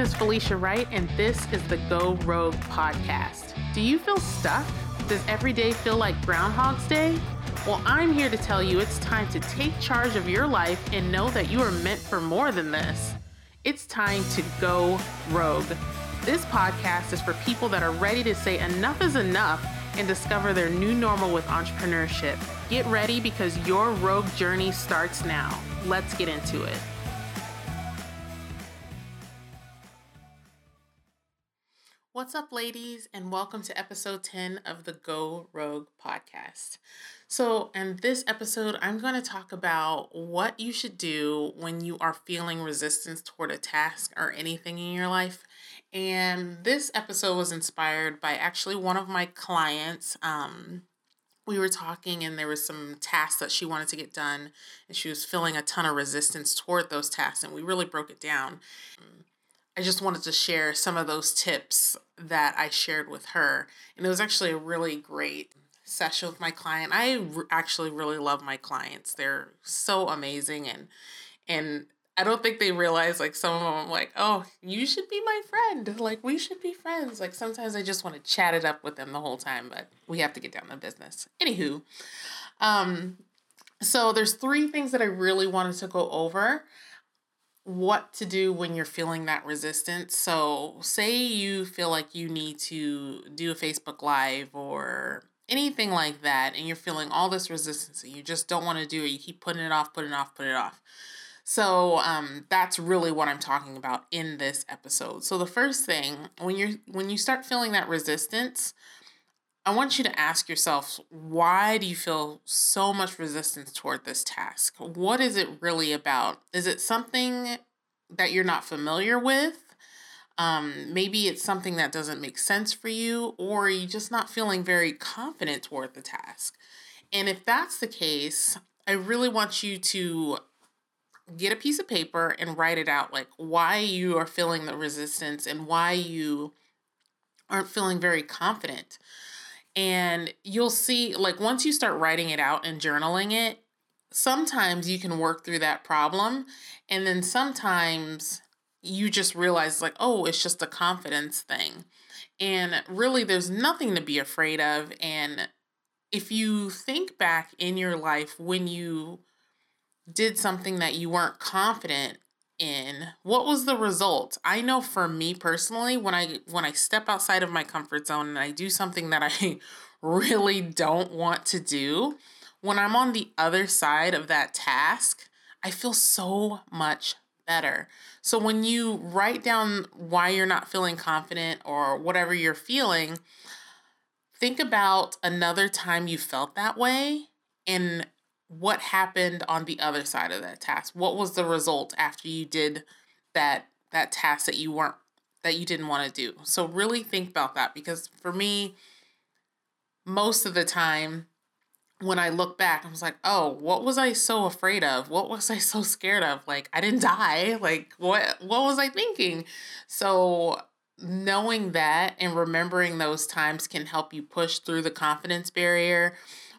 name is Felicia Wright, and this is the Go Rogue podcast. Do you feel stuck? Does every day feel like Groundhog's Day? Well, I'm here to tell you it's time to take charge of your life and know that you are meant for more than this. It's time to go rogue. This podcast is for people that are ready to say enough is enough and discover their new normal with entrepreneurship. Get ready because your rogue journey starts now. Let's get into it. What's up, ladies, and welcome to episode 10 of the Go Rogue podcast. So, in this episode, I'm going to talk about what you should do when you are feeling resistance toward a task or anything in your life. And this episode was inspired by actually one of my clients. Um, we were talking, and there was some tasks that she wanted to get done, and she was feeling a ton of resistance toward those tasks, and we really broke it down. I just wanted to share some of those tips that I shared with her. And it was actually a really great session with my client. I r- actually really love my clients. They're so amazing and and I don't think they realize like some of them like, "Oh, you should be my friend. Like we should be friends." Like sometimes I just want to chat it up with them the whole time, but we have to get down to business. Anywho, um so there's three things that I really wanted to go over what to do when you're feeling that resistance. So, say you feel like you need to do a Facebook Live or anything like that, and you're feeling all this resistance and you just don't want to do it. You keep putting it off, putting it off, putting it off. So, um, that's really what I'm talking about in this episode. So, the first thing when you're when you start feeling that resistance, I want you to ask yourself why do you feel so much resistance toward this task? What is it really about? Is it something that you're not familiar with? Um, maybe it's something that doesn't make sense for you, or you're just not feeling very confident toward the task. And if that's the case, I really want you to get a piece of paper and write it out like why you are feeling the resistance and why you aren't feeling very confident. And you'll see, like, once you start writing it out and journaling it, sometimes you can work through that problem. And then sometimes you just realize, like, oh, it's just a confidence thing. And really, there's nothing to be afraid of. And if you think back in your life when you did something that you weren't confident in what was the result? I know for me personally when i when i step outside of my comfort zone and i do something that i really don't want to do when i'm on the other side of that task i feel so much better. So when you write down why you're not feeling confident or whatever you're feeling think about another time you felt that way and what happened on the other side of that task? What was the result after you did that that task that you weren't that you didn't want to do? So really think about that because for me most of the time when i look back i was like oh what was i so afraid of? What was i so scared of? Like i didn't die? Like what what was i thinking? So knowing that and remembering those times can help you push through the confidence barrier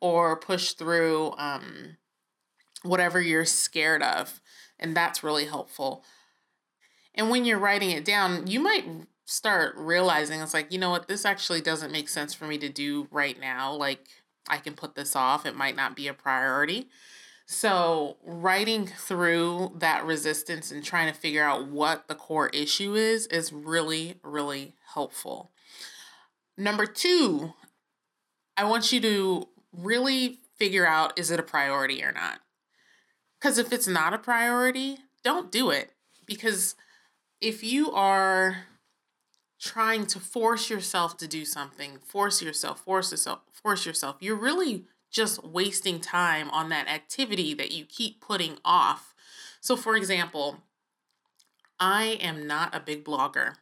or push through um, whatever you're scared of. And that's really helpful. And when you're writing it down, you might start realizing it's like, you know what, this actually doesn't make sense for me to do right now. Like, I can put this off, it might not be a priority. So, writing through that resistance and trying to figure out what the core issue is is really, really helpful. Number two, I want you to really figure out is it a priority or not. Because if it's not a priority, don't do it. Because if you are trying to force yourself to do something, force yourself, force yourself, force yourself, you're really just wasting time on that activity that you keep putting off. So, for example, I am not a big blogger.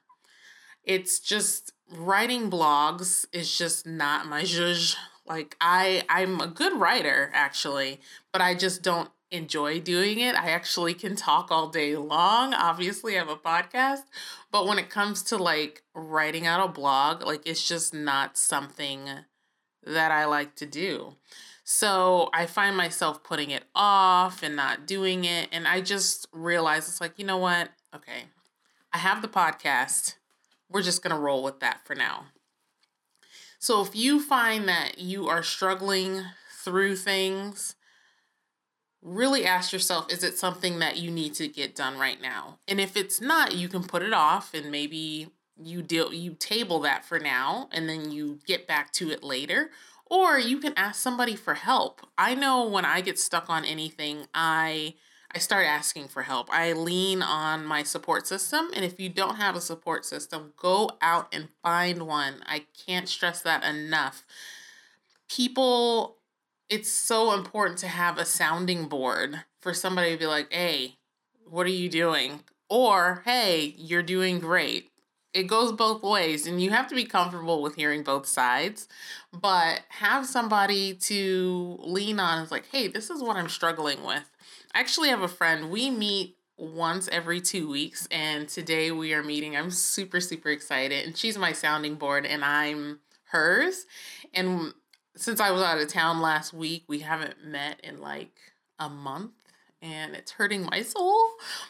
It's just writing blogs is just not my zhuzh. Like I I'm a good writer actually, but I just don't enjoy doing it. I actually can talk all day long. Obviously, I have a podcast, but when it comes to like writing out a blog, like it's just not something that I like to do. So I find myself putting it off and not doing it. And I just realize it's like, you know what? Okay, I have the podcast. We're just going to roll with that for now. So if you find that you are struggling through things, really ask yourself is it something that you need to get done right now? And if it's not, you can put it off and maybe you deal you table that for now and then you get back to it later or you can ask somebody for help. I know when I get stuck on anything, I I start asking for help. I lean on my support system. And if you don't have a support system, go out and find one. I can't stress that enough. People, it's so important to have a sounding board for somebody to be like, hey, what are you doing? Or, hey, you're doing great. It goes both ways, and you have to be comfortable with hearing both sides, but have somebody to lean on. It's like, hey, this is what I'm struggling with Actually have a friend. We meet once every two weeks, and today we are meeting. I'm super, super excited. And she's my sounding board, and I'm hers. And since I was out of town last week, we haven't met in like a month and it's hurting my soul.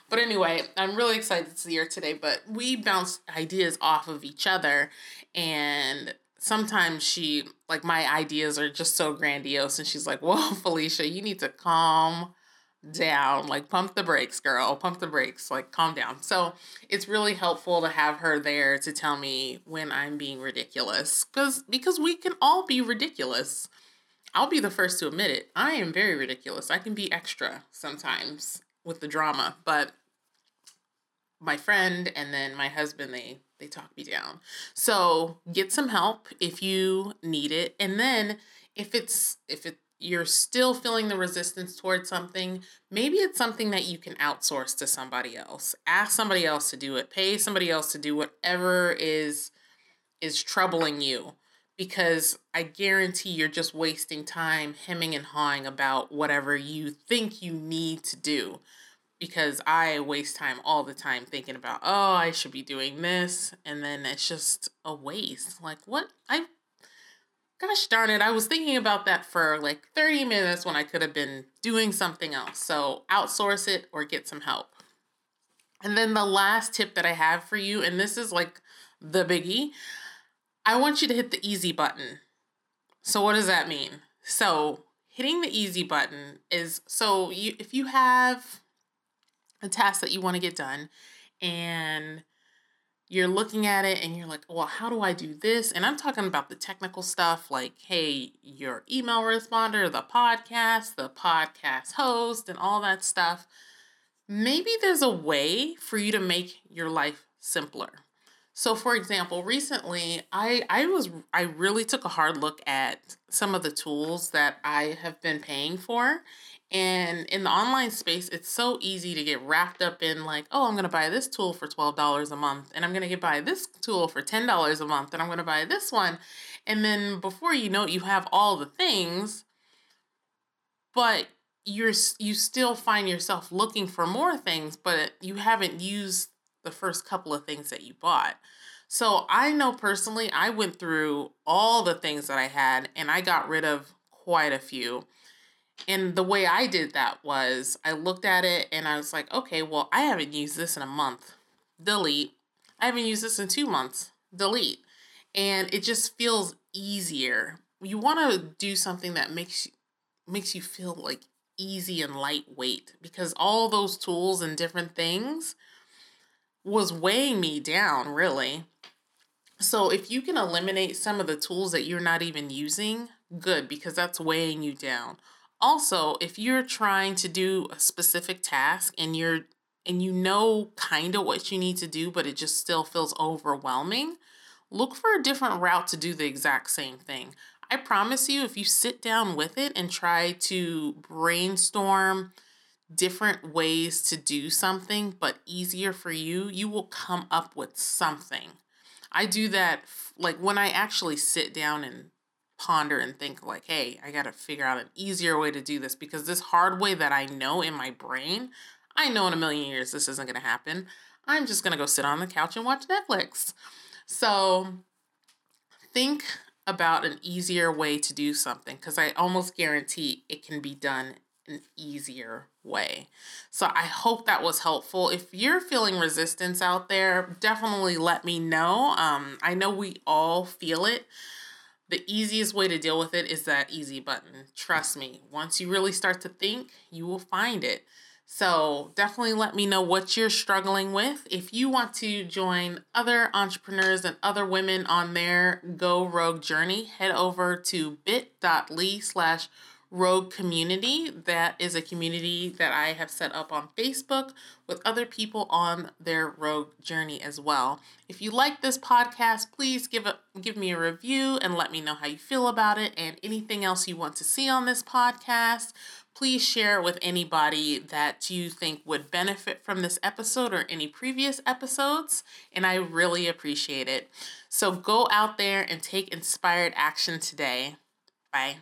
But anyway, I'm really excited to see her today. But we bounce ideas off of each other, and sometimes she, like, my ideas are just so grandiose, and she's like, Whoa, Felicia, you need to calm down like pump the brakes girl pump the brakes like calm down. So it's really helpful to have her there to tell me when i'm being ridiculous because because we can all be ridiculous. I'll be the first to admit it. I am very ridiculous. I can be extra sometimes with the drama but my friend and then my husband they they talk me down. So get some help if you need it. And then if it's if it you're still feeling the resistance towards something, maybe it's something that you can outsource to somebody else. Ask somebody else to do it. Pay somebody else to do whatever is is troubling you because I guarantee you're just wasting time hemming and hawing about whatever you think you need to do. Because I waste time all the time thinking about, oh, I should be doing this. And then it's just a waste. Like, what? I gosh darn it, I was thinking about that for like 30 minutes when I could have been doing something else. So outsource it or get some help. And then the last tip that I have for you, and this is like the biggie, I want you to hit the easy button. So, what does that mean? So, hitting the easy button is so you if you have a task that you want to get done and you're looking at it and you're like, well, how do I do this? And I'm talking about the technical stuff like, hey, your email responder, the podcast, the podcast host, and all that stuff. Maybe there's a way for you to make your life simpler. So for example, recently I I was I really took a hard look at some of the tools that I have been paying for and in the online space, it's so easy to get wrapped up in like, oh, I'm going to buy this tool for $12 a month, and I'm going to get buy this tool for $10 a month, and I'm going to buy this one. And then before you know it, you have all the things, but you're you still find yourself looking for more things, but you haven't used the first couple of things that you bought. So I know personally, I went through all the things that I had and I got rid of quite a few. And the way I did that was I looked at it and I was like, okay, well, I haven't used this in a month. Delete. I haven't used this in two months. Delete. And it just feels easier. You want to do something that makes you, makes you feel like easy and lightweight because all those tools and different things was weighing me down, really. So if you can eliminate some of the tools that you're not even using, good because that's weighing you down also, if you're trying to do a specific task and you're and you know kind of what you need to do, but it just still feels overwhelming, look for a different route to do the exact same thing. I promise you, if you sit down with it and try to brainstorm different ways to do something, but easier for you, you will come up with something. I do that like when I actually sit down and ponder and think like, hey, I got to figure out an easier way to do this because this hard way that I know in my brain, I know in a million years this isn't going to happen. I'm just going to go sit on the couch and watch Netflix. So think about an easier way to do something because I almost guarantee it can be done an easier way. So I hope that was helpful. If you're feeling resistance out there, definitely let me know. Um, I know we all feel it. The easiest way to deal with it is that easy button. Trust me, once you really start to think, you will find it. So definitely let me know what you're struggling with. If you want to join other entrepreneurs and other women on their Go Rogue journey, head over to bit.ly slash Rogue Community. That is a community that I have set up on Facebook with other people on their rogue journey as well. If you like this podcast, please give a give me a review and let me know how you feel about it and anything else you want to see on this podcast. Please share it with anybody that you think would benefit from this episode or any previous episodes, and I really appreciate it. So go out there and take inspired action today. Bye.